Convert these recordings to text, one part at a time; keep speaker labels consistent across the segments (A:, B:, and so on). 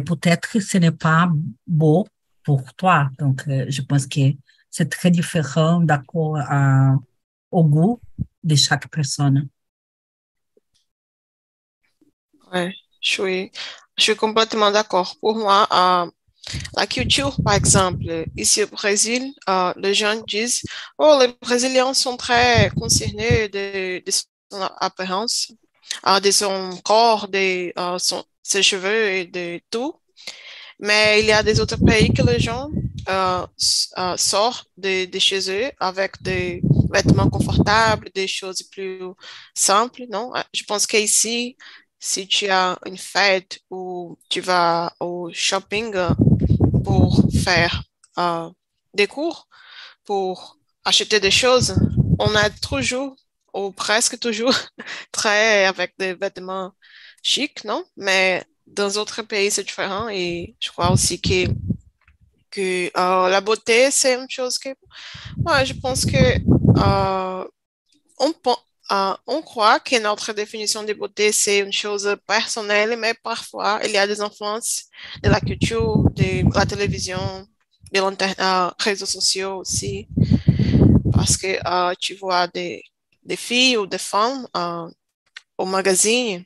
A: peut-être que ce n'est pas beau pour toi. Donc, euh, je pense que c'est très différent d'accord au goût de chaque personne.
B: Oui, je suis, je suis complètement d'accord. Pour moi, euh, la culture, par exemple, ici au Brésil, euh, les gens disent, oh, les Brésiliens sont très concernés de, son apparence, euh, de son corps, de son, ses cheveux et de tout. Mais il y a des autres pays que les gens euh, euh, sortent de, chez eux avec des vêtements confortables, des choses plus simples, non? Je pense qu'ici, si tu as une fête ou tu vas au shopping pour faire euh, des cours, pour acheter des choses, on a toujours ou presque toujours très avec des vêtements chics, non? Mais dans d'autres pays, c'est différent et je crois aussi que, que euh, la beauté, c'est une chose que, ouais, je pense que euh, on, euh, on croit que notre définition de beauté, c'est une chose personnelle, mais parfois, il y a des influences de la culture, de la télévision, des réseaux sociaux aussi. Parce que tu vois des, des, filles ou des femmes au magazine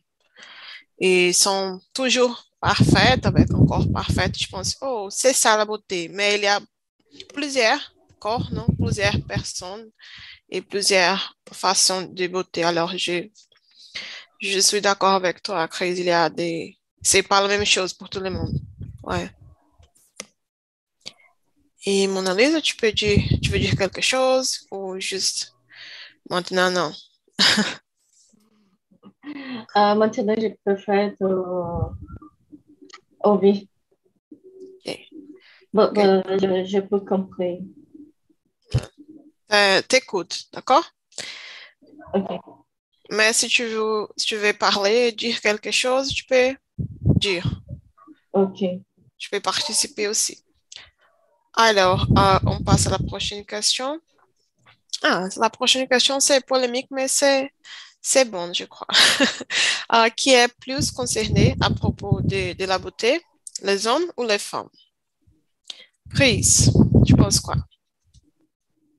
B: et sont toujours parfaites, avec un corps parfait. Je pense, oh, c'est ça la beauté. Mais il y a plusieurs corps, non? plusieurs personnes et plusieurs façons de beauté. Alors, je, je suis d'accord avec toi, Chris. Il y a des. C'est pas la même chose pour tout le monde. Ouais. Et Mona Lisa, tu peux dire, tu veux dire quelque chose ou juste maintenant non?
C: uh, maintenant, je préfère euh. Okay. Bon, okay. Bon, je, je peux comprendre.
B: Euh, T'écoutes, d'accord?
C: Ok.
B: Mais si tu veux, si tu veux parler, dire quelque chose, tu peux dire.
C: Ok.
B: Tu peux participer aussi. Alors, euh, on passe à la prochaine question. Ah, la prochaine question, c'est polémique, mais c'est, c'est bon, je crois. euh, qui est plus concerné à propos de, la beauté, les hommes ou les femmes? Chris, tu penses quoi?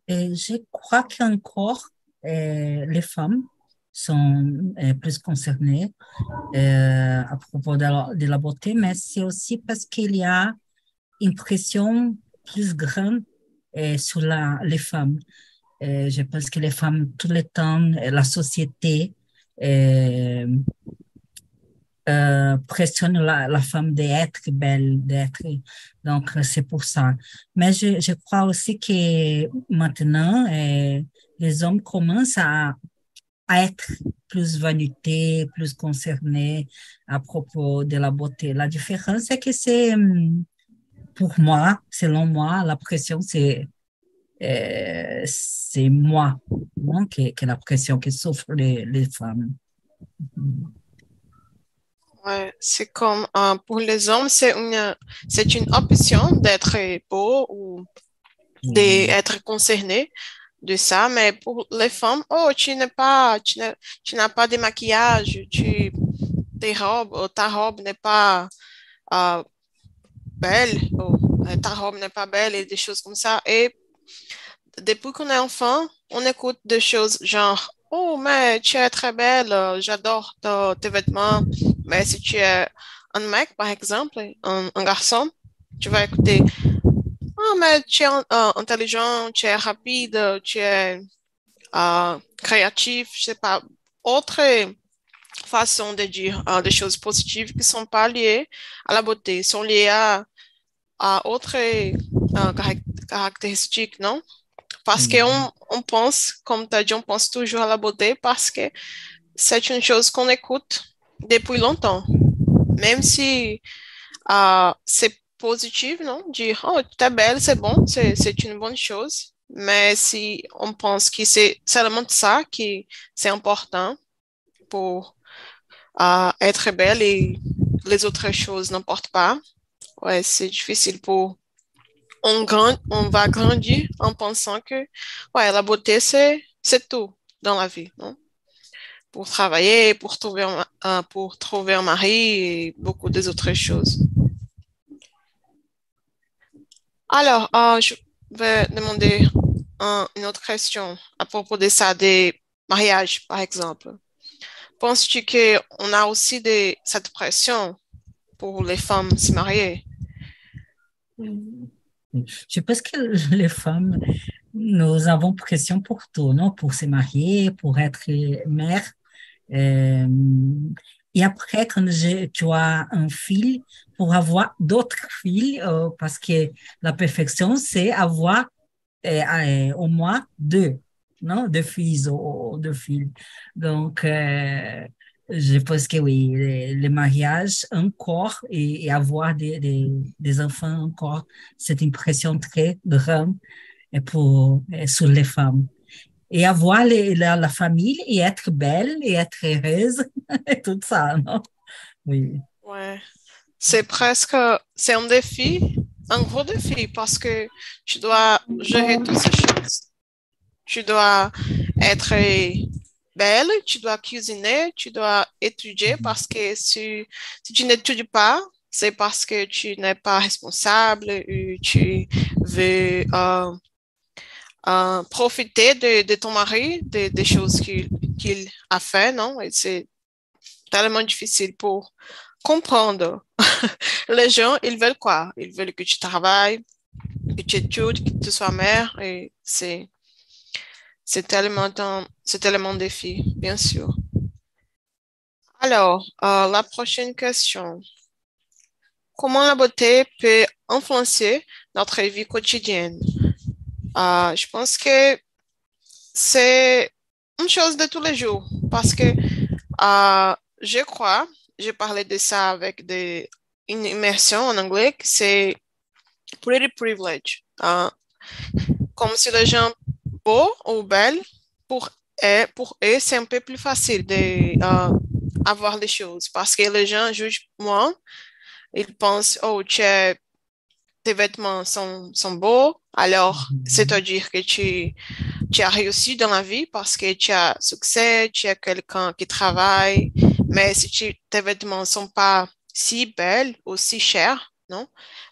A: Et je crois qu'encore euh, les femmes sont euh, plus concernées euh, à propos de la, beauté, mais c'est aussi parce qu'il y a une pression plus grande euh, sur les femmes. Euh, je pense que les femmes, tout le temps, la société euh, pressionne la, la femme d'être belle, d'être. Donc, c'est pour ça. Mais je, je crois aussi que maintenant, euh, les hommes commencent à, à être plus vanité, plus concernés à propos de la beauté. La différence, c'est que c'est, pour moi, selon moi, la pression, c'est euh, c'est moi, moi qui, qui la pression que souffrent les, les femmes.
B: Ouais, c'est comme euh, pour les hommes, c'est une, c'est une option d'être beau ou d'être concerné de ça, mais pour les femmes, oh, tu n'es pas, tu n'as, tu n'as pas de maquillage, tu, tes robes, ta robe n'est pas euh, belle, ou ta robe n'est pas belle et des choses comme ça. Et depuis qu'on est enfant, on écoute des choses genre, oh, mais tu es très belle, j'adore tes vêtements, mais si tu es un mec, par exemple, un, garçon, tu vas écouter Oh, mais tu es uh, intelligent, tu es rapide, tu es uh, créatif, je sais pas, autre façon de dire uh, des choses positives qui sont pas liées à la beauté, sont liées à, à autres caractéristiques, non? Parce mmh. qu'on on pense, comme tu as dit, on pense toujours à la beauté parce que c'est une chose qu'on écoute depuis longtemps. Même si uh, c'est positif, non? Dire, oh, tu es belle, c'est bon, c'est une bonne chose. Mais si on pense que c'est seulement ça qui c'est important pour uh, être belle et les autres choses n'importent pas, ouais, c'est difficile pour on, va grandir en pensant que ouais, la beauté, c'est tout dans la vie, pour travailler, pour trouver un, mari et beaucoup d'autres choses. Alors, euh, je vais demander une autre question à propos de ça, des mariages, par exemple. Penses-tu qu'on a aussi cette pression pour les femmes se marier?
A: Je pense que les femmes, nous avons pression pour tout, non? Pour se marier, pour être mère. Euh, et après, quand tu as un fils, pour avoir d'autres filles, euh, parce que la perfection, c'est avoir euh, au moins deux, non? Deux filles ou, deux filles. Donc, je pense que oui, le, mariage encore et, avoir des, des, enfants encore, c'est une pression très grande pour, sur les femmes et avoir la, la, famille et être belle et être heureuse et tout ça, non? Oui.
B: Ouais. C'est presque, c'est un défi, un gros défi parce que tu dois gérer toutes ces choses. Tu dois être belle, tu dois cuisiner, tu dois étudier parce que si, si tu n'étudies pas, c'est parce que tu n'es pas responsable ou tu veux euh, euh, profiter de, de, ton mari, des choses qu'il a fait, non? Et c'est tellement difficile pour comprendre. Les gens, ils veulent quoi? Ils veulent que tu travailles, que tu études, que tu sois mère, et c'est, c'est tellement, c'est tellement défi, bien sûr. Alors, euh, la prochaine question. Comment la beauté peut influencer notre vie quotidienne? Euh, je pense que c'est une chose de tous les jours parce que euh, je crois, j'ai parlé de ça avec des, une immersion en anglais, c'est pretty privilege. Comme si les gens beaux ou belles, pour eux, pour eux c'est un peu plus facile d'avoir les choses. Parce que les gens jugent moins. Ils pensent, oh, tu es tes vêtements sont, sont beaux, alors mhm. c'est-à-dire que tu, tu as réussi dans la vie parce que tu as succès, tu as quelqu'un qui travaille, mais si tu, tes vêtements sont pas si belles ou si chers, non,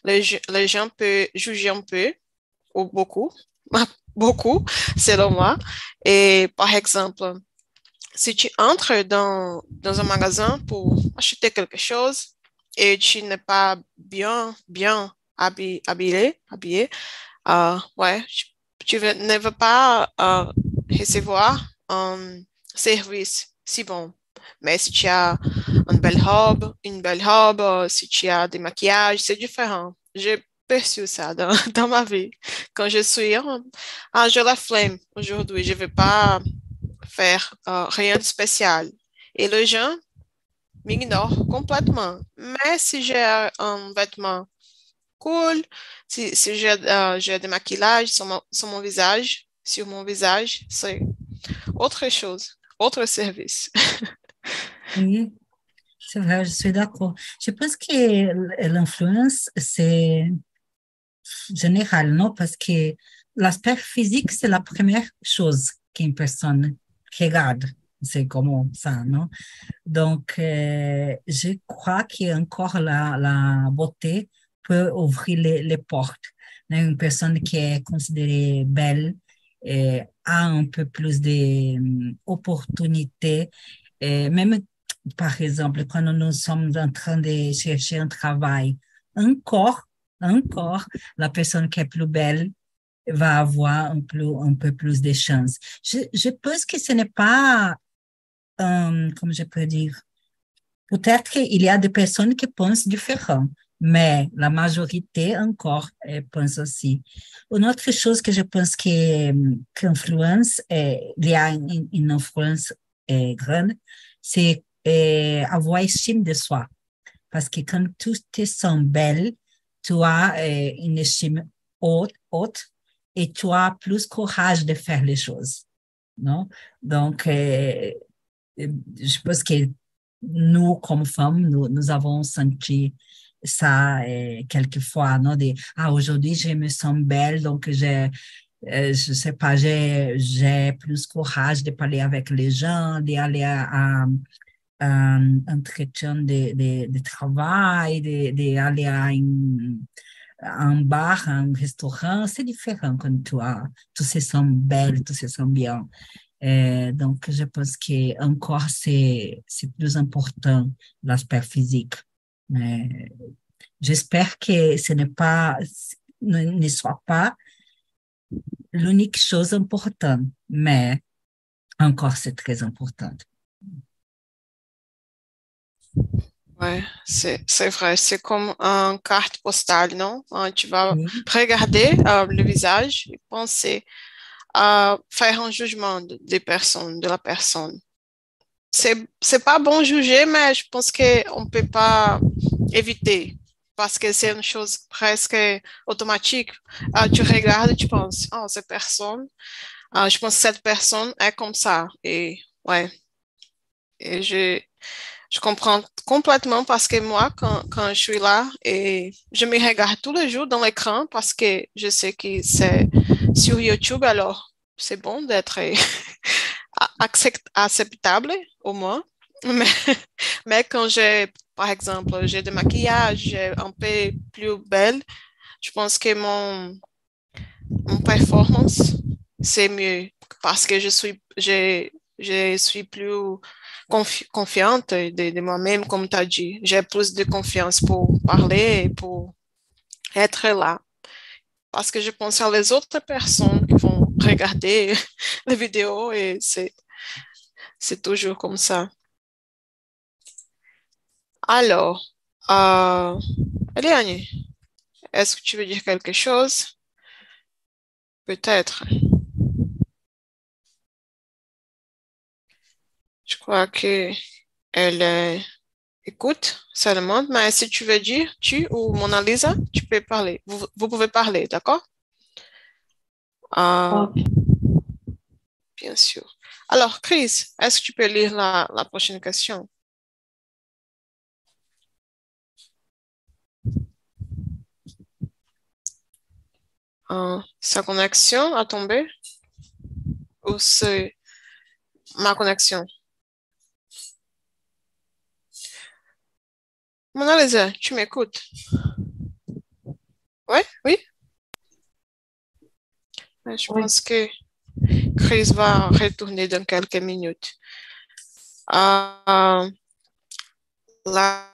B: les, les gens peuvent juger un peu ou beaucoup, beaucoup, selon moi. Et par exemple, si tu entres dans, dans un magasin pour acheter quelque chose et tu n'es pas bien, bien habillé, habillé, euh, ouais, tu ne veux pas euh, recevoir un service si bon. Mais si tu as une belle robe, une belle robe, euh, si tu as des maquillages, c'est différent. Perçu ça dans, dans, ma vie. Quand je suis ah, je la flemme aujourd'hui, je ne vais pas faire rien de spécial. Et les gens m'ignorent complètement. Mais si j'ai un vêtement cool. Si, si j'ai euh, des maquillages sur mon, sur mon visage, sur mon visage, c'est autre chose, autre service.
A: oui, c'est vrai, je suis d'accord. Je pense que l'influence, c'est général, non? Parce que l'aspect physique, c'est la première chose qu'une personne regarde. C'est comme ça, non? Donc, euh, je crois qu'il y a encore la, la beauté peut ouvrir les, les portes. Une personne qui est considérée belle et a un peu plus d'opportunités. Même, par exemple, quand nous sommes en train de chercher un travail, encore, encore, la personne qui est plus belle va avoir un, peu plus de chances. Je, pense que ce n'est pas, um, comme je peux dire, peut-être qu'il y a des personnes qui pensent différent mais la majorité encore pense aussi. Une autre chose que je pense que, que influence, eh, il y a une, influence eh, grande, c'est eh, avoir estime de soi. Parce que quand tu te sens belle, tu as eh, une estime haute, haute et tu as plus courage de faire les choses. Non? Donc, eh, je pense que nous, comme femmes, nous, nous avons senti ça quelquefois, non, des, ah, aujourd'hui, je me sens belle, donc j'ai, euh, je sais pas, j'ai, j'ai plus courage de parler avec les gens, d'aller à, à, un entretien de, de, de travail, d'aller à une, un bar, un restaurant, c'est différent quand tu as, tu se sens belle, tu se sens bien. Euh, donc, je pense que encore c'est plus important l'aspect physique. Mais j'espère que ce n'est pas ne, ne soit pas l'unique chose importante, mais encore c'est très important.
B: Ouais, c'est, c'est vrai. C'est comme une carte postale, non? Tu vas regarder euh, le visage et penser à faire un jugement des personnes, de la personne. C'est, c'est pas bon juger, mais je pense qu'on peut pas éviter parce que c'est une chose presque automatique. Uh, tu regardes tu penses, oh, cette personne, uh, je pense que cette personne est comme ça. Et ouais. Et je, je comprends complètement parce que moi, quand, quand je suis là et je me regarde tous les jours dans l'écran parce que je sais que c'est sur YouTube, alors c'est bon d'être acceptable au moins. Mais, mais quand j'ai, par exemple, j'ai des maquillages un peu plus belle, je pense que mon, mon performance, c'est mieux parce que je suis, je, je suis plus confiante de, moi-même, comme tu as dit. J'ai plus de confiance pour parler et pour être là. Parce que je pense à les autres personnes qui vont regarder les vidéos et c'est, c'est toujours comme ça. Alors, euh, Eliane, est-ce que tu veux dire quelque chose? Peut-être. Je crois que elle euh, écoute seulement, mais si tu veux dire, tu ou Mona Lisa, tu peux parler. Vous, pouvez parler, d'accord? Euh, bien sûr. Alors, Chris, est-ce que tu peux lire la, la prochaine question? Euh, sa connexion a tombé? Ou c'est ma connexion? Mona Lisa, tu m'écoutes? Oui, oui? Je pense que Chris va retourner dans quelques minutes. Euh, la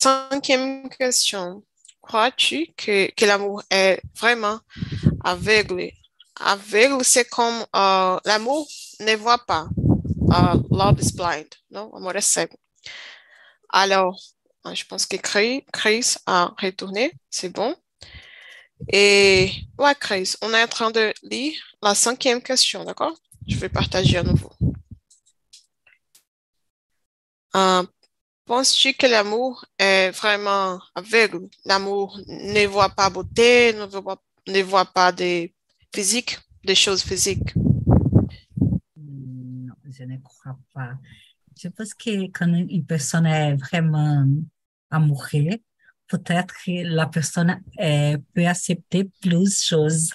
B: cinquième question crois-tu que, que l'amour est vraiment aveugle? Aveugle, c'est comme uh, l'amour ne voit pas. Uh, love is blind, non? Amour est cego. Alors, je pense que Chris a retourné, c'est bon. Et ouais, Chris, on est en train de lire la cinquième question, d'accord? Je vais partager à nouveau. Uh, Penses-tu que l'amour est vraiment aveugle? L'amour ne voit pas beauté, ne voit, pas des physiques, des choses physiques?
A: Je ne crois pas. Je pense que quand une personne est vraiment amoureuse, peut-être que la personne peut accepter plus de choses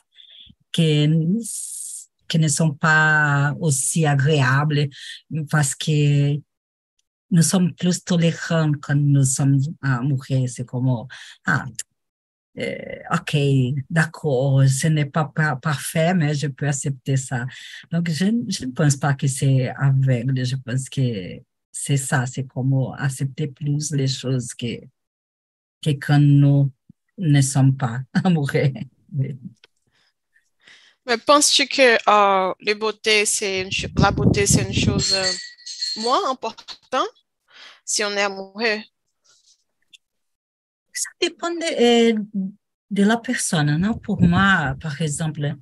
A: qui ne sont pas aussi agréables parce que nous sommes plus tolérants quand nous sommes amoureux. C'est comme, ah, ok, d'accord, ce n'est pas, parfait, mais je peux accepter ça. Donc, je, ne pense pas que c'est aveugle, je pense que c'est ça, c'est comme accepter plus les choses que, que quand nous ne sommes pas amoureux.
B: Mais penses-tu que euh, la beauté, c'est une chose euh, moins important si on est amoureux?
A: Ça dépend de, euh, la personne. Non? Pour moi, par exemple,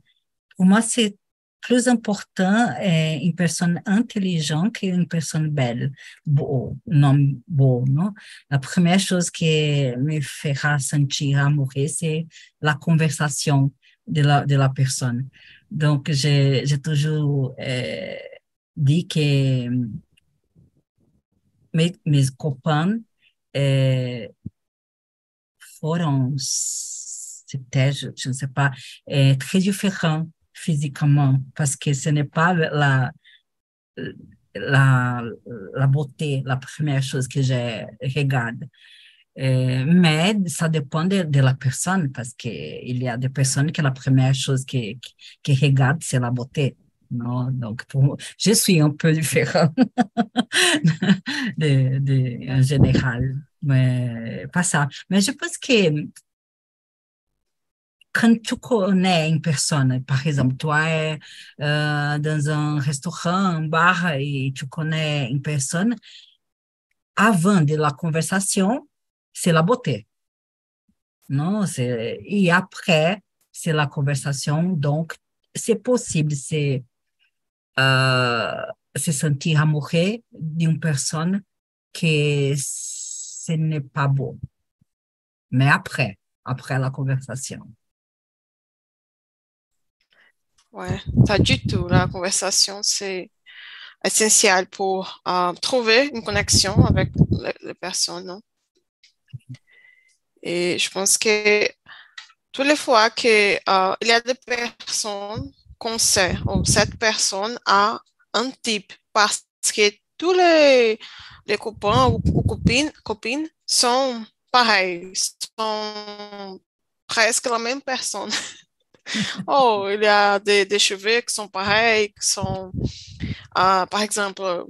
A: pour moi, c'est plus important euh, une personne intelligente qu'une personne belle, beau, non beau, non? La première chose qui me fera sentir amoureux, c'est la conversation de la, de la personne. Donc, j'ai toujours euh, dit que mes, copains foram, c'était, je, je, ne sais pas, euh, très différents physiquement, parce que ce n'est pas la, la, la beauté, la première chose que je regarde. Euh, mais ça dépend de, la personne, parce qu'il y a des personnes que la première chose qui, qui regardent, c'est la beauté. Non? Donc, pour, je suis un peu différent de, de, en général, mais pas ça. Mais je pense que quand tu connais une personne, par exemple, toi es euh, dans un restaurant, un bar, tu connais une personne, avant de la conversation, c'est la beauté. C'est, et après, c'est la conversation. Donc, c'est c'est euh, se sentir amoureux d'une personne que ce n'est pas beau. Mais après, après la conversation.
B: Ouais, pas du tout. La conversation, c'est essentiel pour euh, trouver une connexion avec les, personnes. Et je pense que toutes les fois qu'il euh, y a des personnes qu'on sait, ou cette personne a un type, parce que tous les, les copains ou, copines, copines sont pareils, sont presque la même personne. oh, il y a des, des, cheveux qui sont pareils, qui sont, uh, par exemple,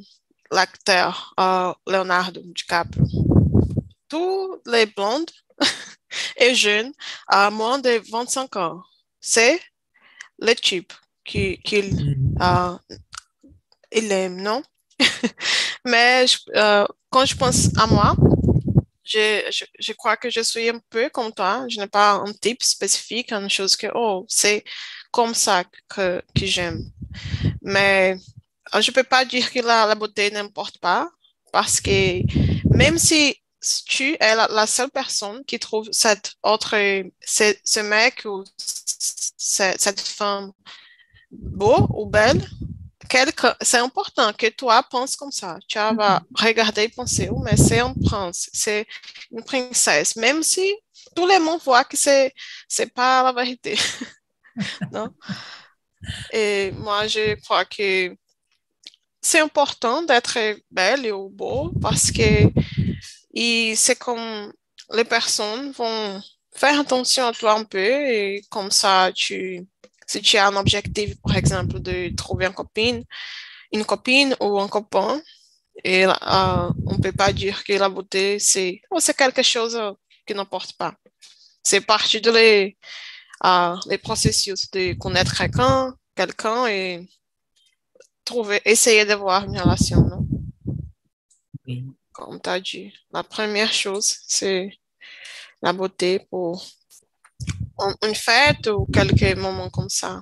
B: l'acteur uh, Leonardo DiCaprio. Tous les blondes et jeunes à moins de 25 ans, c'est le type qu'il uh, il aime, non? Mais uh, quand je pense à moi, je, je, crois que je suis un peu comme toi. Je n'ai pas un type spécifique, une chose que, oh, c'est comme ça que, que j'aime. Mais euh, je ne peux pas dire que la, la beauté n'importe pas, parce que même si tu es la, seule personne qui trouve cette autre, ce mec ou cette femme beau ou belle, c'est important que toi penses comme ça. Tu vas mhm. regarder et penser, oh, mais c'est un prince, c'est une princesse, même si tout le monde voit que c'est c'est pas la vérité. non? Et moi, je crois que c'est important d'être belle et beau parce que c'est comme les personnes vont faire attention à toi un peu et comme ça, tu si tu as un objectif, par exemple, de trouver une copine, une copine ou un copain, et uh, on ne peut pas dire que la beauté, c'est oh, quelque chose qui n'importe pas. C'est partie de les, uh, les processus de connaître quelqu'un, quelqu'un et trouver, essayer d'avoir une relation. Non? Comme tu as dit, la première chose, c'est la beauté pour une fête ou quelques moments comme ça.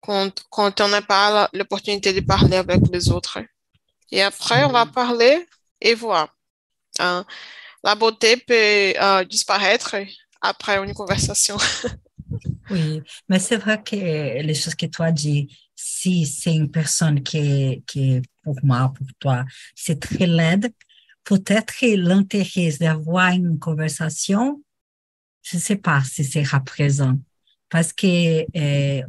B: Quand, quand on n'a pas l'opportunité de parler avec les autres. Et après, on va parler et voir. Hein. la beauté peut euh, disparaître après une conversation.
A: oui, mais c'est vrai que les choses que tu as dit, si c'est une personne qui qui pour moi, pour toi, c'est très laide, peut-être l'intérêt d'avoir une conversation je ne sais pas si c'est présent parce que euh,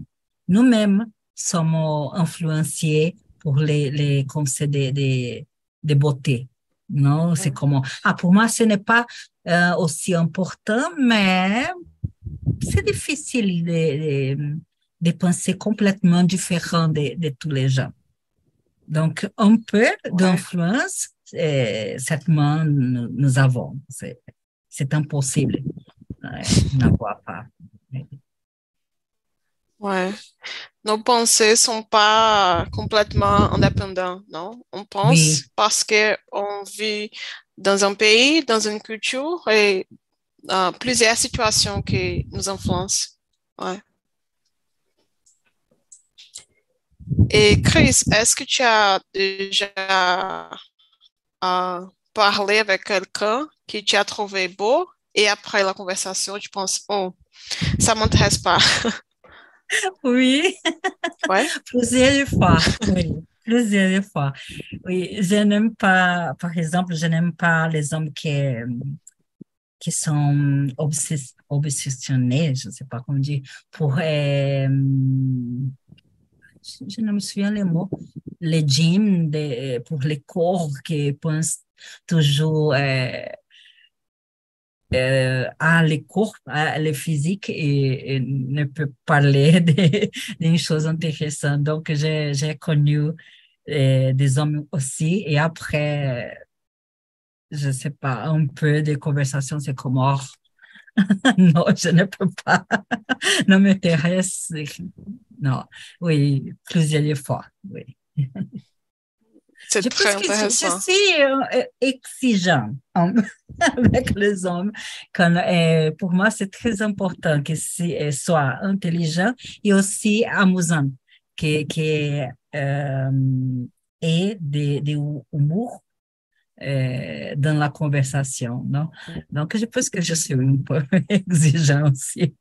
A: nous-mêmes sommes influencés pour les, les conseils de, de, de beauté. Non, c'est comment? Ah, pour moi, ce n'est pas euh, aussi important, mais c'est difficile de, de, de, penser complètement différent de, de tous les gens. Donc, un peu d'influence, euh, certainement, nous, nous avons. C'est impossible ne voit pas.
B: Ouais. Nos pensées sont pas complètement indépendantes, non? On pense parce que on vit dans un pays, dans une culture et dans plusieurs situations qui nous influencent. Ouais. Et Chris, est-ce que tu as déjà euh, parlé avec quelqu'un qui tu as trouvé beau? Et après la conversation, tu penses, oh, ça ne m'intéresse pas.
A: Oui. Ouais. plusieurs fois. Oui. Plusieurs fois. Oui, je n'aime pas, par exemple, je n'aime pas les hommes qui, qui sont obsessionnés, je ne sais pas comment dire, pour, euh, je ne me souviens les mots, les gyms, de, pour les corps qui pensent toujours euh, euh, a les corps, a le physique et, ne peut parler d'une chose intéressante. Donc, j'ai connu euh, des hommes aussi. Et après, je sais pas, un peu de conversation, c'est comme, oh, non, je ne peux pas, non m'intéresse. Non, oui, plusieurs fois, oui.
B: C'est très intéressant.
A: Je, suis euh, exigeant avec les hommes. Quand, euh, pour moi, c'est très important que euh, soit intelligent et aussi amusant, que, que euh, ait des, des humour euh, dans la conversation, non? Donc, je pense que je suis un peu exigeant aussi.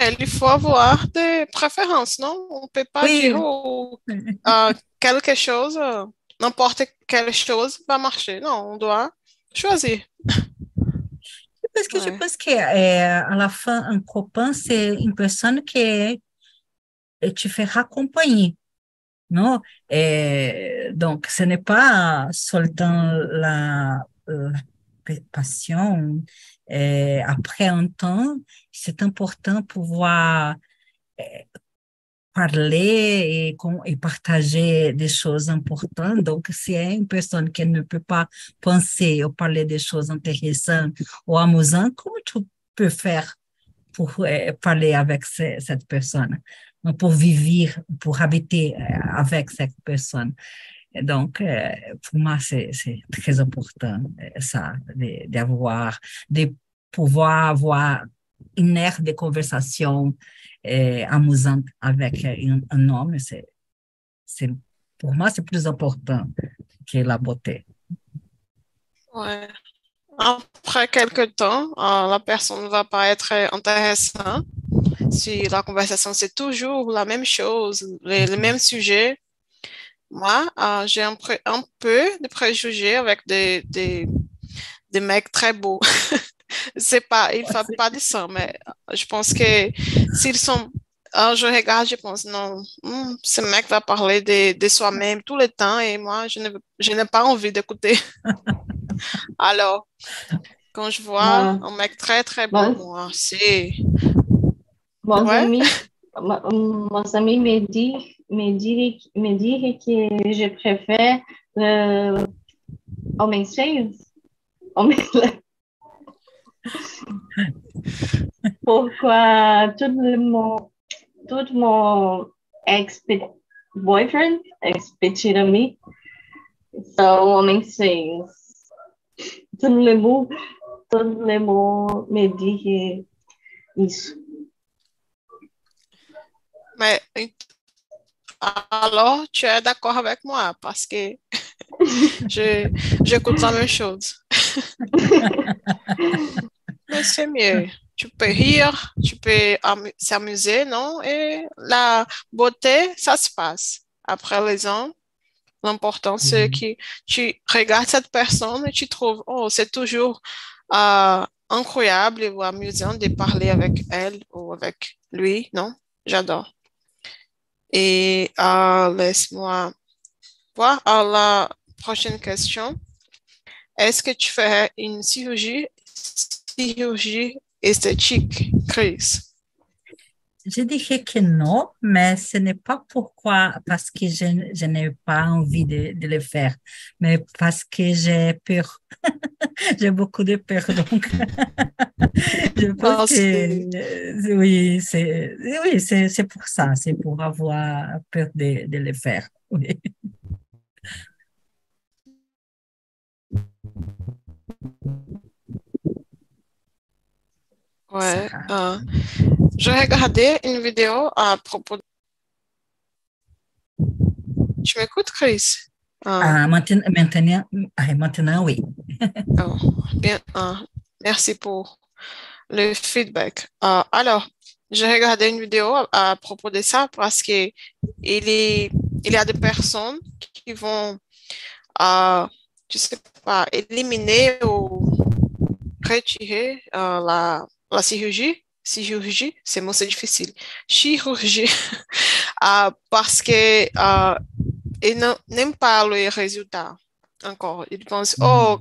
B: Il faut avoir des préférences, non? On ne peut pas
A: Oui.
B: dire oh, euh, quelque chose, euh, n'importe quelle chose va marcher. Non, on doit choisir.
A: Parce que je
B: Ouais.
A: pense que euh, à la fin, un copain, c'est une personne qui te fera compagnie, non? Et donc, ce n'est pas seulement la, la passion. Et après un temps, c'est important de pouvoir euh, parler et, partager des choses importantes. Donc, si une personne qui ne peut pas penser ou parler des choses intéressantes ou amusantes, comment tu peux faire pour euh, parler avec ce- cette personne, pour vivre, pour habiter euh, avec cette personne? Donc, euh, pour moi, c'est très important, euh, ça, de- d'avoir, de pouvoir avoir une aire de conversation euh, amusante avec un, un homme. C'est, pour moi, c'est plus important que la beauté.
B: Ouais. Après quelques temps, euh, la personne ne va pas être intéressante. Si la conversation, c'est toujours la même chose, les, les mêmes sujets. Moi, euh, j'ai un, peu de préjugés avec des, des mecs très beaux. C'est pas, il ne fait pas de ça, mais je pense que s'ils sont, euh, je regarde, je pense, non, hmm, ce mec va parler de, de soi-même tout le temps et moi, je ne, je n'ai pas envie d'écouter. Alors, quand je vois
C: Ouais.
B: un mec très, très beau,
C: Ouais.
B: moi, c'est,
C: Mon
B: Ouais.
C: ami, ma- mon ami me dit, me dit, me dit que je préfère euh. Homens... Pourquoi tout le mon, tout mon ex-boyfriend, ex-petit ami, são homens feios. Monde, tout le monde me dit que isso.
B: mais alors tu es d'accord avec moi parce que j'écoute la même chose. Mais c'est mieux. Tu peux rire, tu peux amu- s'amuser, non? Et la beauté, ça se passe. Après les ans, l'important, c'est
A: Mhm.
B: que tu regardes cette personne et tu trouves, oh, c'est toujours euh, incroyable ou amusant de parler avec elle ou avec lui, non? J'adore. Et euh, laisse-moi voir à la prochaine question. Est-ce que tu ferais une chirurgie, chirurgie esthétique, Chris?
A: Je dirais que non, mais ce n'est pas pourquoi, parce que je, je n'ai pas envie de, de le faire, mais parce que j'ai peur. j'ai beaucoup de peur, donc je pense que euh, oui, c'est oui, c'est c'est pour ça, c'est pour avoir peur de, de le faire. Oui.
B: Ouais.
A: Ça.
B: euh, je regardais une vidéo à propos. Tu m'écoutes, Chris? Ah,
A: Ah, maintenant, maintenant, ah, maintenant, oui.
B: oh, bien, ah, merci pour le feedback. Ah, alors, j'ai regardé une vidéo à, à propos de ça parce que il est, il y a des personnes qui vont, ah, je sais pas, éliminer ou retirer ah, la, la chirurgie. Chirurgie, c'est mot, c'est difficile. Chirurgie, ah, parce que ah, ils n'aiment pas le résultat encore. Ils pensent, oh,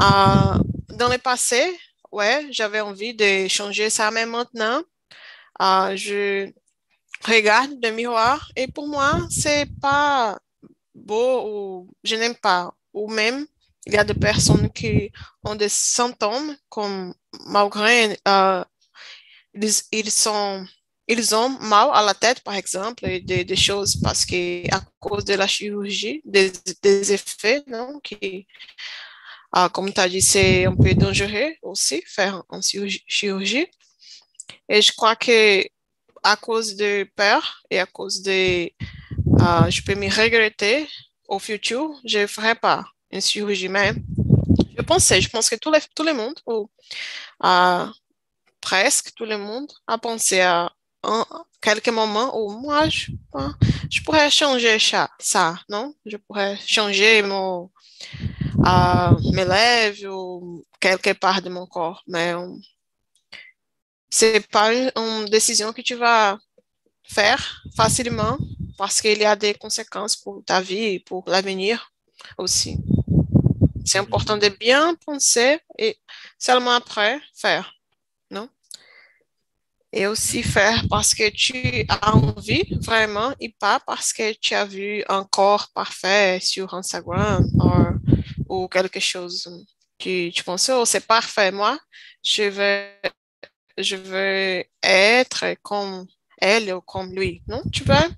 B: ah, dans le passé, ouais, j'avais envie de changer ça, mais maintenant, je regarde le miroir et pour moi, c'est pas beau ou je n'aime pas. Ou même, il y a des personnes qui ont des symptômes comme malgré euh, ils, ils, sont ils ont mal à la tête, par exemple, et des, choses parce que à cause de la chirurgie, des, des effets, non, qui, ah, comme tu as dit, c'est un peu dangereux aussi faire une chirurgie. Et je crois que à cause de peur et à cause de, uh, je peux me regretter au futur, je ne ferai pas une chirurgie. Mais je pensais, je pense que tout, le monde, ou presque tout le monde, a pensé à quelques moments où moi, je, pourrais changer ça, non? Je pourrais changer mon, mes lèvres ou quelque part de mon corps, mais um, c'est pas une, une, décision que tu vas faire facilement parce qu'il y a des conséquences pour ta vie et pour l'avenir aussi. C'est important de bien penser et seulement après faire, non? Et aussi faire parce que tu as envie vraiment et pas parce que tu as vu un corps parfait sur Instagram ou, quelque chose que tu penses, oh, c'est parfait, moi, je je veux être comme elle ou comme lui. Non, tu veux,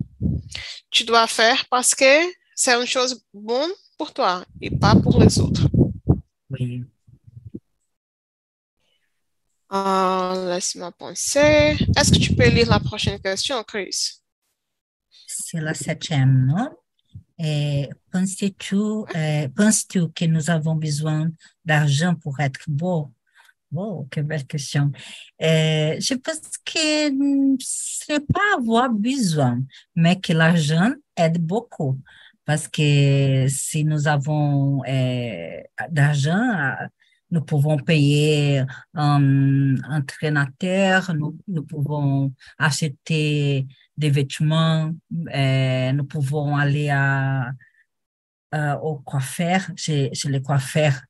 B: tu dois faire parce que c'est une chose bonne pour toi et pas pour les autres.
A: Oui.
B: Euh, Laisse-moi penser. Est-ce que tu peux lire la prochaine question, Chris?
A: C'est la septième, non? Penses-tu euh, penses que nous avons besoin d'argent pour être beau? Oh, que belle question. Euh, je pense que ce n'est pas avoir besoin, mais que l'argent aide beaucoup. Parce que si nous avons euh, d'argent, nous pouvons payer un entraînateur, nous, pouvons acheter des vêtements, euh, nous pouvons aller à, à, au coiffeur, chez, chez les coiffeurs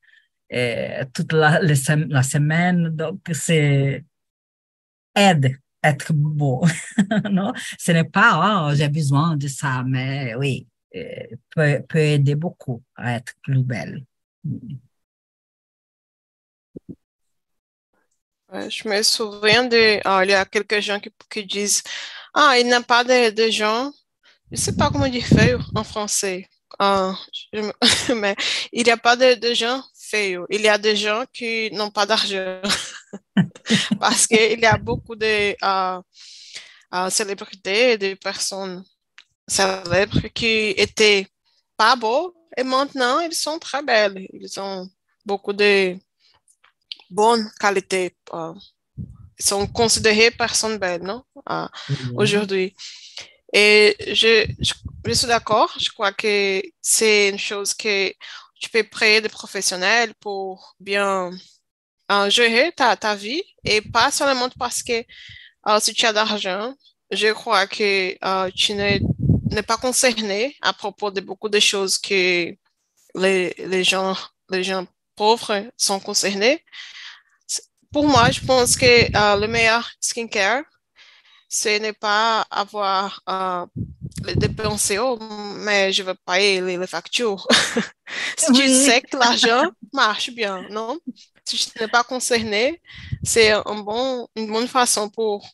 A: euh, toute la, la, semaine. Donc, c'est aide être beau. non? Ce n'est pas, oh, j'ai besoin de ça, mais oui, euh, peut, peut aider beaucoup à être plus belle.
B: Je me souviens de, oh, il y a quelques gens qui, disent, ah, il n'y a pas de, gens, je ne sais pas comment dire feio en français, ah, mais il n'y a pas de, de gens feio. Il y a des gens qui n'ont pas d'argent parce qu'il y a beaucoup de uh, uh, célébrités, de personnes célèbres qui étaient pas beaux et maintenant ils sont très belles. Ils ont beaucoup de bonnes qualités. Uh, ils sont considérés personnes belles, non? Mm-hmm. Aujourd'hui. Et je, je, je suis d'accord. Je crois que c'est une chose que tu peux prier des professionnels pour bien uh, gérer ta, ta, vie et pas seulement parce que uh, si tu as d'argent, je crois que uh, tu n'es pas concerné à propos de beaucoup de choses que les, les, gens, les gens pauvres sont concernés. Pour moi, je pense que le meilleur skincare, ce n'est pas avoir dépenser, oh, mais je veux payer les, les factures. si tu sais que l'argent marche bien, non? Si tu n'es pas concerné, c'est un bon, une bonne façon pour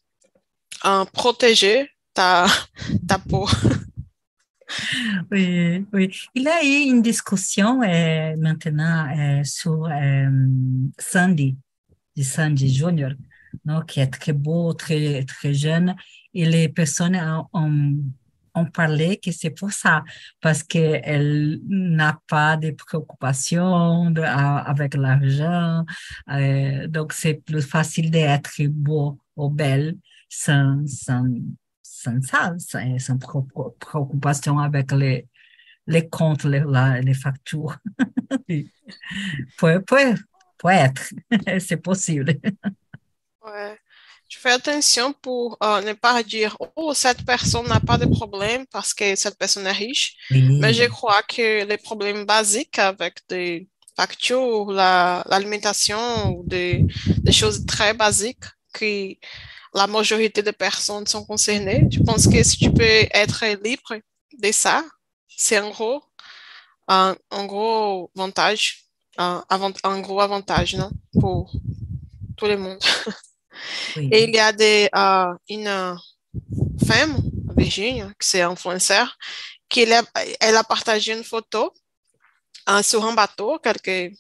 B: euh, protéger ta, ta peau.
A: Oui, oui. Il y a eu une discussion euh, maintenant euh, sur euh, Sandy, de Sandy Junior, non, qui est très beau, très, très jeune, et les personnes ont on parlait que c'est pour ça, parce qu'elle n'a pas de préoccupations avec l'argent. Donc, c'est plus facile d'être beau ou belle sans, sans, sans ça, sans, sans préoccupation avec les, les comptes, les, les factures. peut, peut, peut être, c'est possible.
B: Ouais je fais attention pour euh, ne pas dire oh cette personne n'a pas de problème parce que cette personne est riche, oui. mais je crois que les problèmes basiques avec des facture, l'alimentation, des, des choses très basiques que la majorité des personnes sont concernées. Je pense que si tu peux être libre de ça, c'est un gros, un, un gros avantage, un, un, gros avantage, non, pour tout le monde. Oui. Et il y a des, uh, une femme, Virginia, qui est influenceur, qui elle a, elle a partagé une photo uh, sur un bateau, quelque,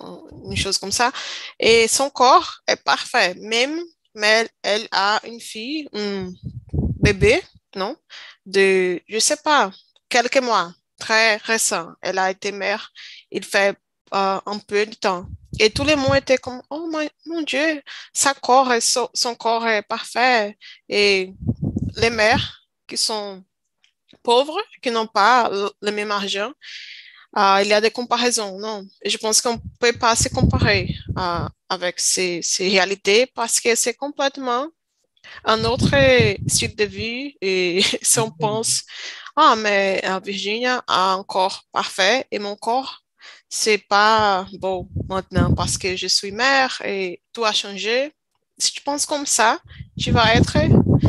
B: une chose comme ça, et son corps est parfait, même mais elle a une fille, un bébé, non, de, je sais pas, quelques mois, très récent. Elle a été mère, il fait euh, un peu de temps. Et tous les mots étaient comme, oh mon, Dieu, sa est, son corps est parfait. Et les mères qui sont pauvres, qui n'ont pas le même argent, uh, il y a des comparaisons, non? Je pense qu'on ne peut pas se comparer uh, avec ces, ces, réalités parce que c'est complètement un autre style de vie et si on pense, ah, mais uh, Virginia a un corps parfait et mon corps, c'est pas beau maintenant parce que je suis mère et tout a changé. Si tu penses comme ça, tu vas être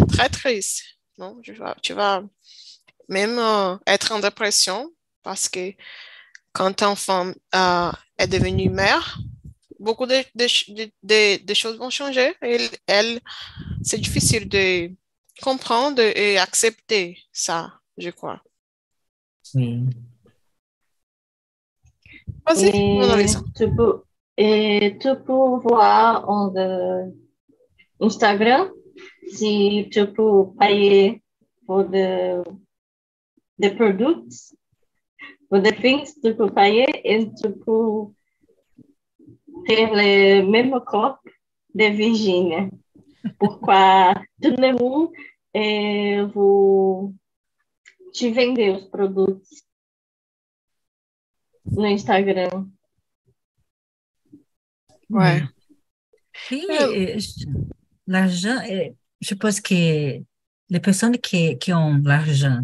B: très triste, non? Tu vas, tu vas même uh, être en dépression parce que quand une femme euh, est devenue mère, beaucoup de, de, de, de choses vont changer. Et elle, c'est difficile de comprendre et accepter ça, je crois. Vas-y,
C: tu peux, et tu peux voir en Instagram si tu peux payer pour des de produits for the things tu peux payer et tu peux ter le même corps de Virginia. Pourquoi tout le monde et vous te vender os produtos no Instagram.
B: Ouais.
A: Oui, l'argent, je pense que les personnes qui, qui ont l'argent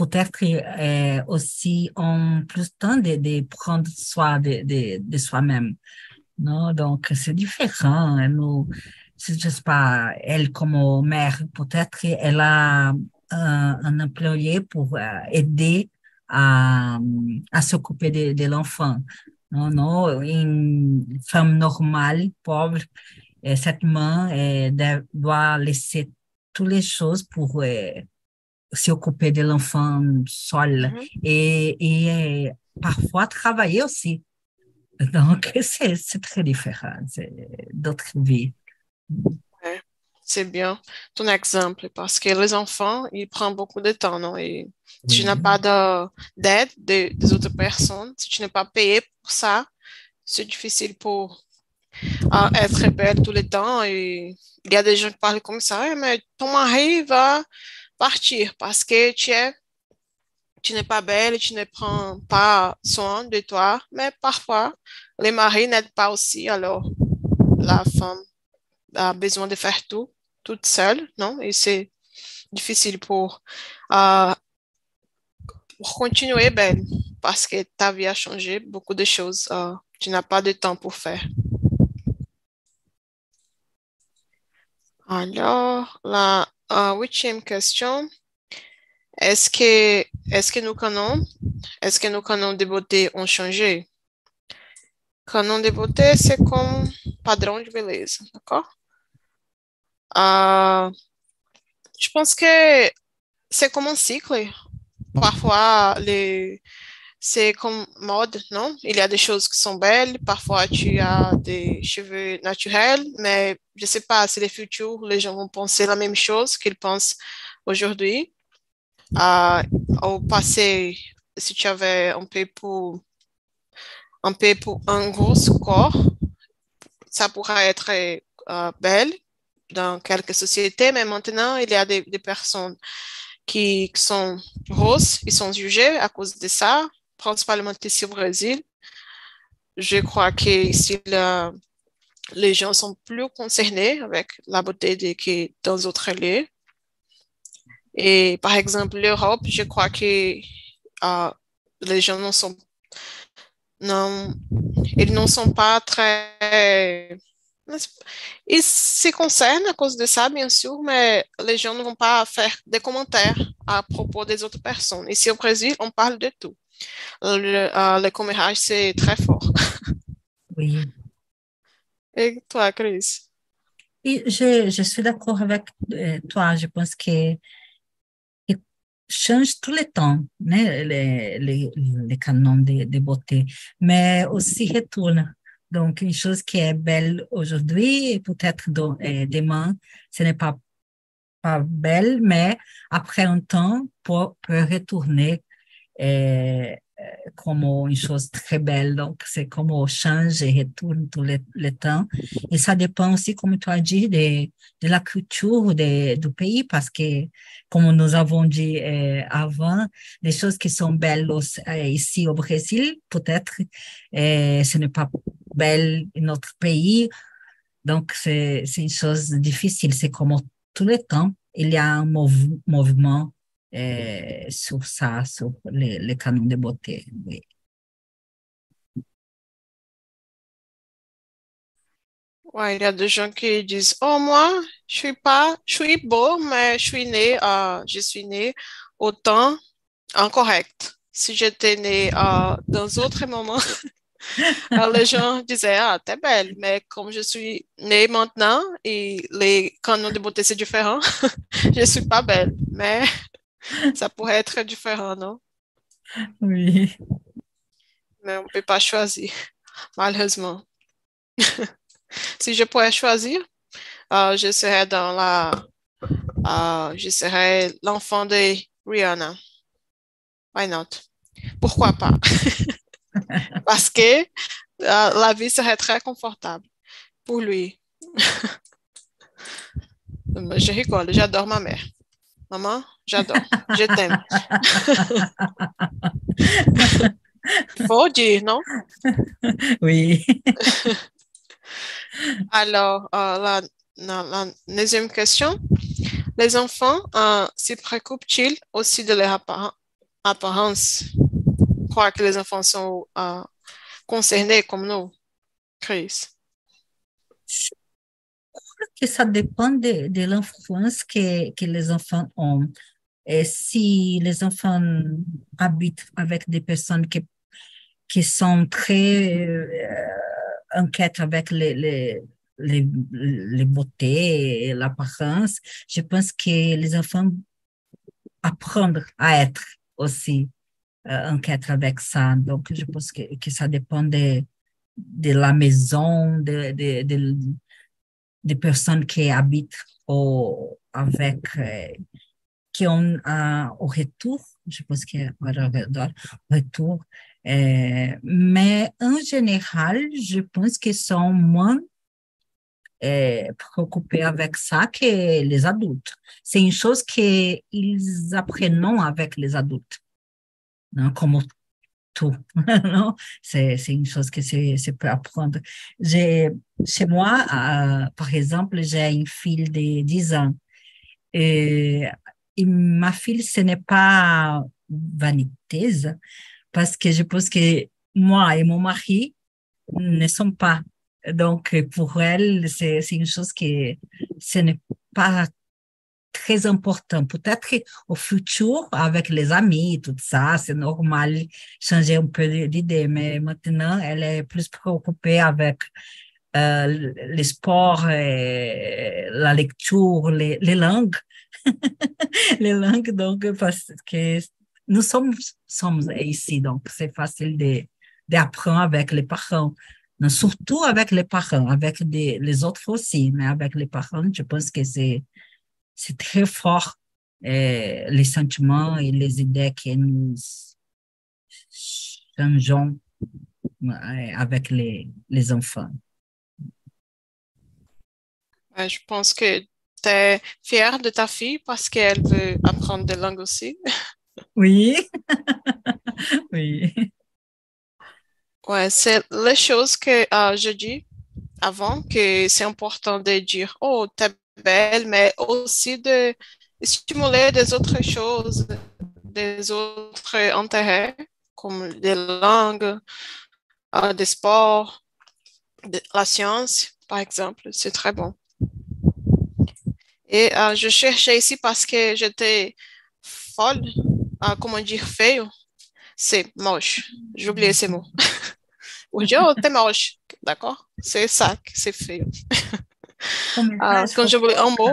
A: peut-être euh, aussi ont plus de temps de, prendre soin de, de, de soi-même. Non? Donc, c'est différent. Nous, je sais pas, elle comme mère, peut-être elle a un, employé pour euh, aider à, à s'occuper de, l'enfant. Non, une femme normale, pauvre, et cette main doit laisser toutes les choses pour euh, s'occuper de l'enfant seul et, et parfois travailler aussi. Donc, c'est très différent, c'est d'autres vies.
B: Ouais, c'est bien ton exemple parce que les enfants, ils prennent beaucoup de temps, non? Et oui. tu n'as pas d'aide de, de, des autres personnes, si tu n'es pas payé pour ça, c'est difficile pour uh, être belle tout le temps. Et il y a des gens qui parlent comme ça, mais ton mari va partir parce que tu es tu n'es pas belle, tu ne prends pas soin de toi, mais parfois les maris n'aident pas aussi, alors la femme a besoin de faire tout toute seule, non? Et c'est difficile pour, uh, pour continuer belle parce que ta vie a changé beaucoup de choses. Uh, tu n'as pas de temps pour faire. Alors, la Uh, huitième question. Est-ce que, est-ce que nos canons, est-ce que nos canons de beauté ont changé? Canon de beauté, c'est comme padrão de beleza, d'accord? Uh, je pense que c'est comme un cycle. Parfois, les, c'est comme mode, non? Il y a des choses qui sont belles, parfois tu as des cheveux naturels, mais je sais pas, c'est le futur, les gens vont penser la même chose qu'ils pensent aujourd'hui. Euh, au passé, si tu avais un peu pour un un gros corps, ça pourrait être euh, belle dans quelques sociétés, mais maintenant, il y a des, des personnes qui, qui sont roses, ils sont jugés à cause de ça, principalement ici au Brésil. Je crois que ici, les gens sont plus concernés avec la beauté que dans d'autres lieux. Et par exemple, l'Europe, je crois que euh, les gens ne sont non, ils ne sont pas très... Ils se concernent à cause de ça, bien sûr, mais les gens ne vont pas faire des commentaires à propos des autres personnes. Ici au Brésil, on parle de tout. Le, euh, le commérage, c'est très fort.
A: Oui.
B: Et toi, Chris?
A: Et je, je suis d'accord avec euh, toi. Je pense que, que change tout le temps né, les, les, les canons de, de beauté, mais aussi retourne. Donc, une chose qui est belle aujourd'hui, peut-être euh, demain, ce n'est pas, pas belle, mais après un temps, peut, peut retourner euh, comme une chose très belle. Donc, c'est comme on change et retourne tout le, temps. Et ça dépend aussi, comme tu as dit, de, de la culture de, du pays, parce que, comme nous avons dit euh, avant, les choses qui sont belles euh, ici au Brésil, peut-être, ce n'est pas belle dans notre pays. Donc, c'est une chose difficile. C'est comme tout le temps, il y a un mouvement euh, sur ça, sur les, canons de beauté. Oui.
B: Ouais, il y a des gens qui disent Oh, moi, je suis pas, je suis beau, mais je suis né, je suis né au temps incorrect. Si j'étais né dans autre moment, les gens disaient Ah, t'es belle, mais comme je suis née maintenant et les canons de beauté c'est différent, je suis pas belle. Mais ça pourrait être différent, non?
A: Oui.
B: Mais on ne peut pas choisir, malheureusement. si je pourrais choisir, euh, je serais dans la. Euh, je serais l'enfant de Rihanna. Why not? Pourquoi pas? Parce que euh, la vie serait très confortable pour lui. je rigole, j'adore ma mère. Maman, j'adore. Je t'aime. Faut dire, non?
A: Oui.
B: Alors, euh, la, la, la, deuxième question. Les enfants euh, se préoccupent-ils aussi de leur apparence? Crois que les enfants sont euh, concernés comme nous, Chris?
A: que ça dépend de, de l'influence que, que les enfants ont. Et si les enfants habitent avec des personnes qui, qui sont très euh, inquiètes avec les, les, les, les beautés et l'apparence, je pense que les enfants apprennent à être aussi euh, inquiètes avec ça. Donc, je pense que, que ça dépend de, de la maison, de, de, de des personnes qui habitent au, avec, euh, qui ont un, au retour, je pense qu'il y a un retour, euh, mais en général, je pense qu'ils sont moins euh, préoccupés avec ça que les adultes. C'est une chose qu'ils apprennent avec les adultes, non? comme tout. C'est, une chose que c'est peut apprendre. Chez moi, par exemple, j'ai une fille de 10 ans. Et, ma fille, ce n'est pas vaniteuse, parce que je pense que moi et mon mari ne sommes pas. Donc, pour elle, c'est, une chose que ce n'est pas très important. Peut-être au futur, avec les amis, tout ça, c'est normal changer un peu d'idée, mais maintenant, elle est plus préoccupée avec euh, les sports, la lecture, les langues. les langues, donc, parce que nous sommes, sommes ici, donc c'est facile d'apprendre avec les parents. surtout avec les parents, avec des, les autres aussi, mais avec les parents, je pense que c'est très fort euh, les sentiments et les idées que nous changeons euh, avec les, les enfants.
B: Je pense que fière de ta fille parce qu'elle veut apprendre des langues aussi?
A: Oui. oui.
B: Ouais, c'est les choses que euh, je dis avant que c'est important de dire, oh, t'es belle, mais aussi de stimuler des autres choses, des autres intérêts, comme des langues, des sports, de la science, par exemple. C'est très bon. Et je cherchais ici parce que j'étais folle, comment dire, feio. C'est moche. J'ai oublié ces mots. Ou dire, oh, t'es moche. D'accord? C'est ça, c'est feio. quand j'oublie un mot,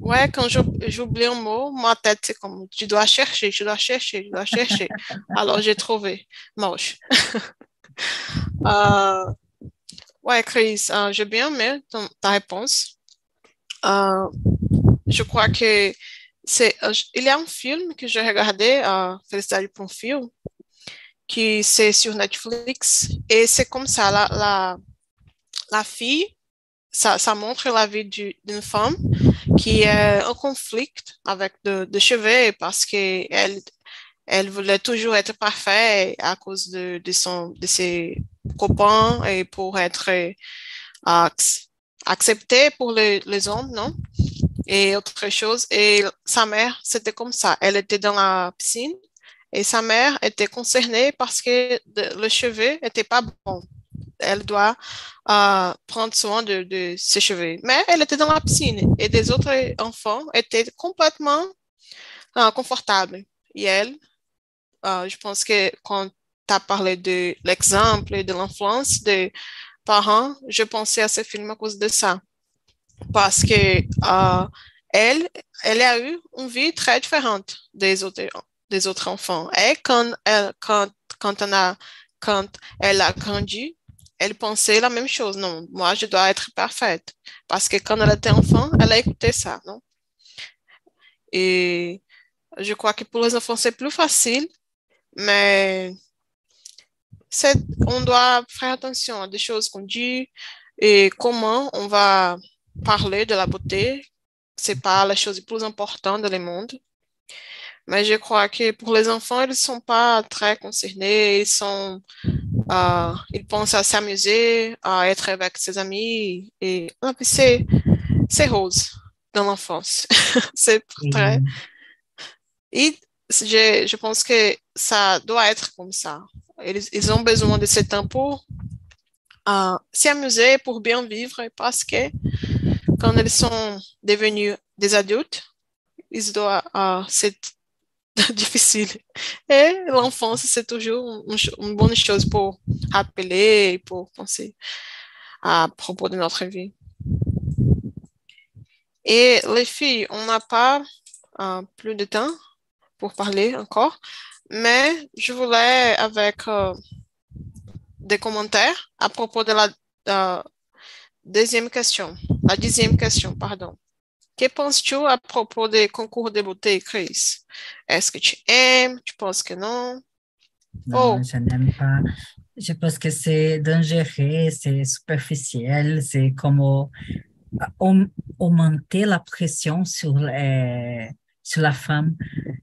B: Ouais, quand j'oublie un mot, ma tête, c'est comme, tu dois chercher, tu dois chercher, tu dois chercher. Alors, j'ai trouvé. Moche. euh, ouais, Chris, euh, j'ai bien aimé ta réponse. Euh, je crois que c'est, euh, il y a un film que j'ai regardé, euh, Félicité pour un film, qui c'est sur Netflix, et c'est comme ça, la, la, fille, ça, ça montre la vie d'une femme qui est en conflit avec de, de cheveux parce qu'elle elle voulait toujours être parfaite à cause de, de, son, de ses copains et pour être euh, acceptée pour les, hommes, non? Et autre chose. Et sa mère, c'était comme ça. Elle était dans la piscine et sa mère était concernée parce que le cheveu n'était pas bon elle doit euh, prendre soin de, ses cheveux. Mais elle était dans la piscine et des autres enfants étaient complètement euh, confortables. Et elle, euh, je pense que quand tu as parlé de l'exemple de l'influence parents, je pensais à ce film à cause de ça. Parce que elle, elle a eu une vie très différente des autres, des autres enfants. Et quand elle, quand, quand, on a, quand elle a grandi, elle pensait la même chose. Non, moi, je dois être parfaite. Parce que quand elle était enfant, elle a écouté ça, non? Et je crois que pour les enfants, c'est plus facile, mais on doit faire attention à des choses qu'on dit et comment on va parler de la beauté. C'est pas la chose la plus importante dans le monde. Mais je crois que pour les enfants, ils ne sont pas très concernés. Ils sont euh, il pense à s'amuser, à être avec ses amis. Et c'est, c'est rose dans l'enfance. c'est très. Et je, je pense que ça doit être comme ça. Ils, ont besoin de ce temps pour euh, s'amuser, pour bien vivre, parce que quand ils sont devenus des adultes, ils doivent euh, difficile. Et l'enfance, c'est toujours une, bonne chose pour rappeler, pour penser à propos de notre vie. Et les filles, on n'a pas euh, plus de temps pour parler encore, mais je voulais avec euh, des commentaires à propos de la euh, deuxième question, la dixième question, pardon. Que penses-tu à propos des concours de beauté, Chris? Est-ce que tu aimes? Tu penses que non?
A: Non, oh. je n'aime pas. Je pense que c'est dangereux, c'est superficiel, c'est comme augmenter la pression sur, les, sur la femme.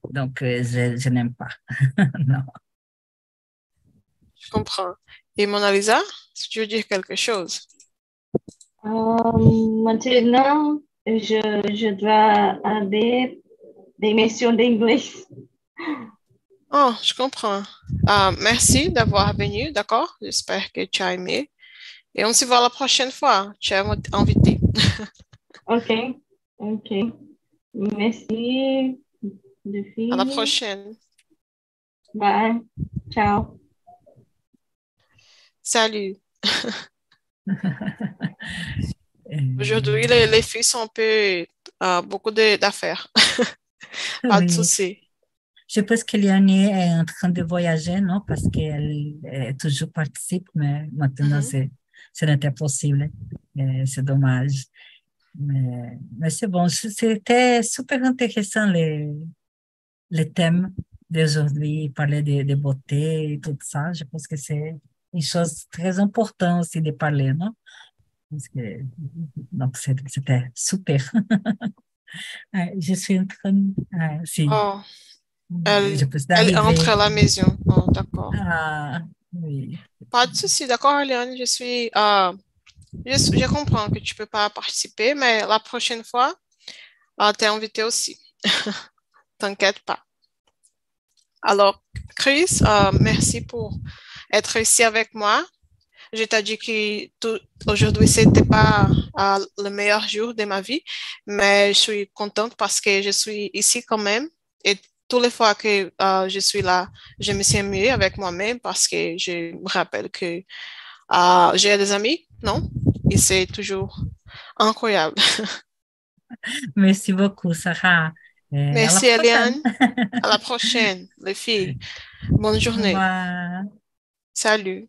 A: Donc, euh, je, je n'aime pas. non.
B: Je comprends. Et Mona Lisa, si tu veux dire quelque chose?
C: Um, maintenant, je, je dois avoir des mentions d'anglais.
B: Oh, je comprends. Uh, merci d'avoir venu, d'accord? J'espère que tu as aimé. Et on se voit la prochaine fois. Tu es invité.
C: OK. OK. Merci.
B: À la prochaine.
C: Bye. Ciao.
B: Salut. Aujourd'hui, les, les, filles sont un peu euh, beaucoup d'affaires. Pas de souci.
A: Je pense qu'Eliane est en train de voyager, non? Parce qu'elle toujours participe, mais maintenant, mm -hmm. ce n'était possible. C'est dommage. Mais, mais c'est bon. C'était super intéressant les, les thèmes d'aujourd'hui, parler de, de beauté et tout ça. Je pense que c'est une chose très importante aussi de parler, non? que, donc, c'était super. je suis en train. Euh, si,
B: oh. Elle, elle entre à la maison. Oh, d'accord.
A: Ah, oui.
B: Pas de souci, d'accord, Léon. Je suis. Euh, je, comprends que tu ne peux pas participer, mais la prochaine fois, euh, tu es invité aussi. T'inquiète pas. Alors, Chris, euh, merci pour être ici avec moi. Je t'ai dit que aujourd'hui, ce n'était pas le meilleur jour de ma vie, mais je suis contente parce que je suis ici quand même. Et toutes les fois que je suis là, je me sens mieux avec moi-même parce que je me rappelle que j'ai des amis, non? Et c'est toujours incroyable.
A: Merci beaucoup, Sarah.
B: Merci, Eliane. à la prochaine, les filles. Bonne journée. Salut.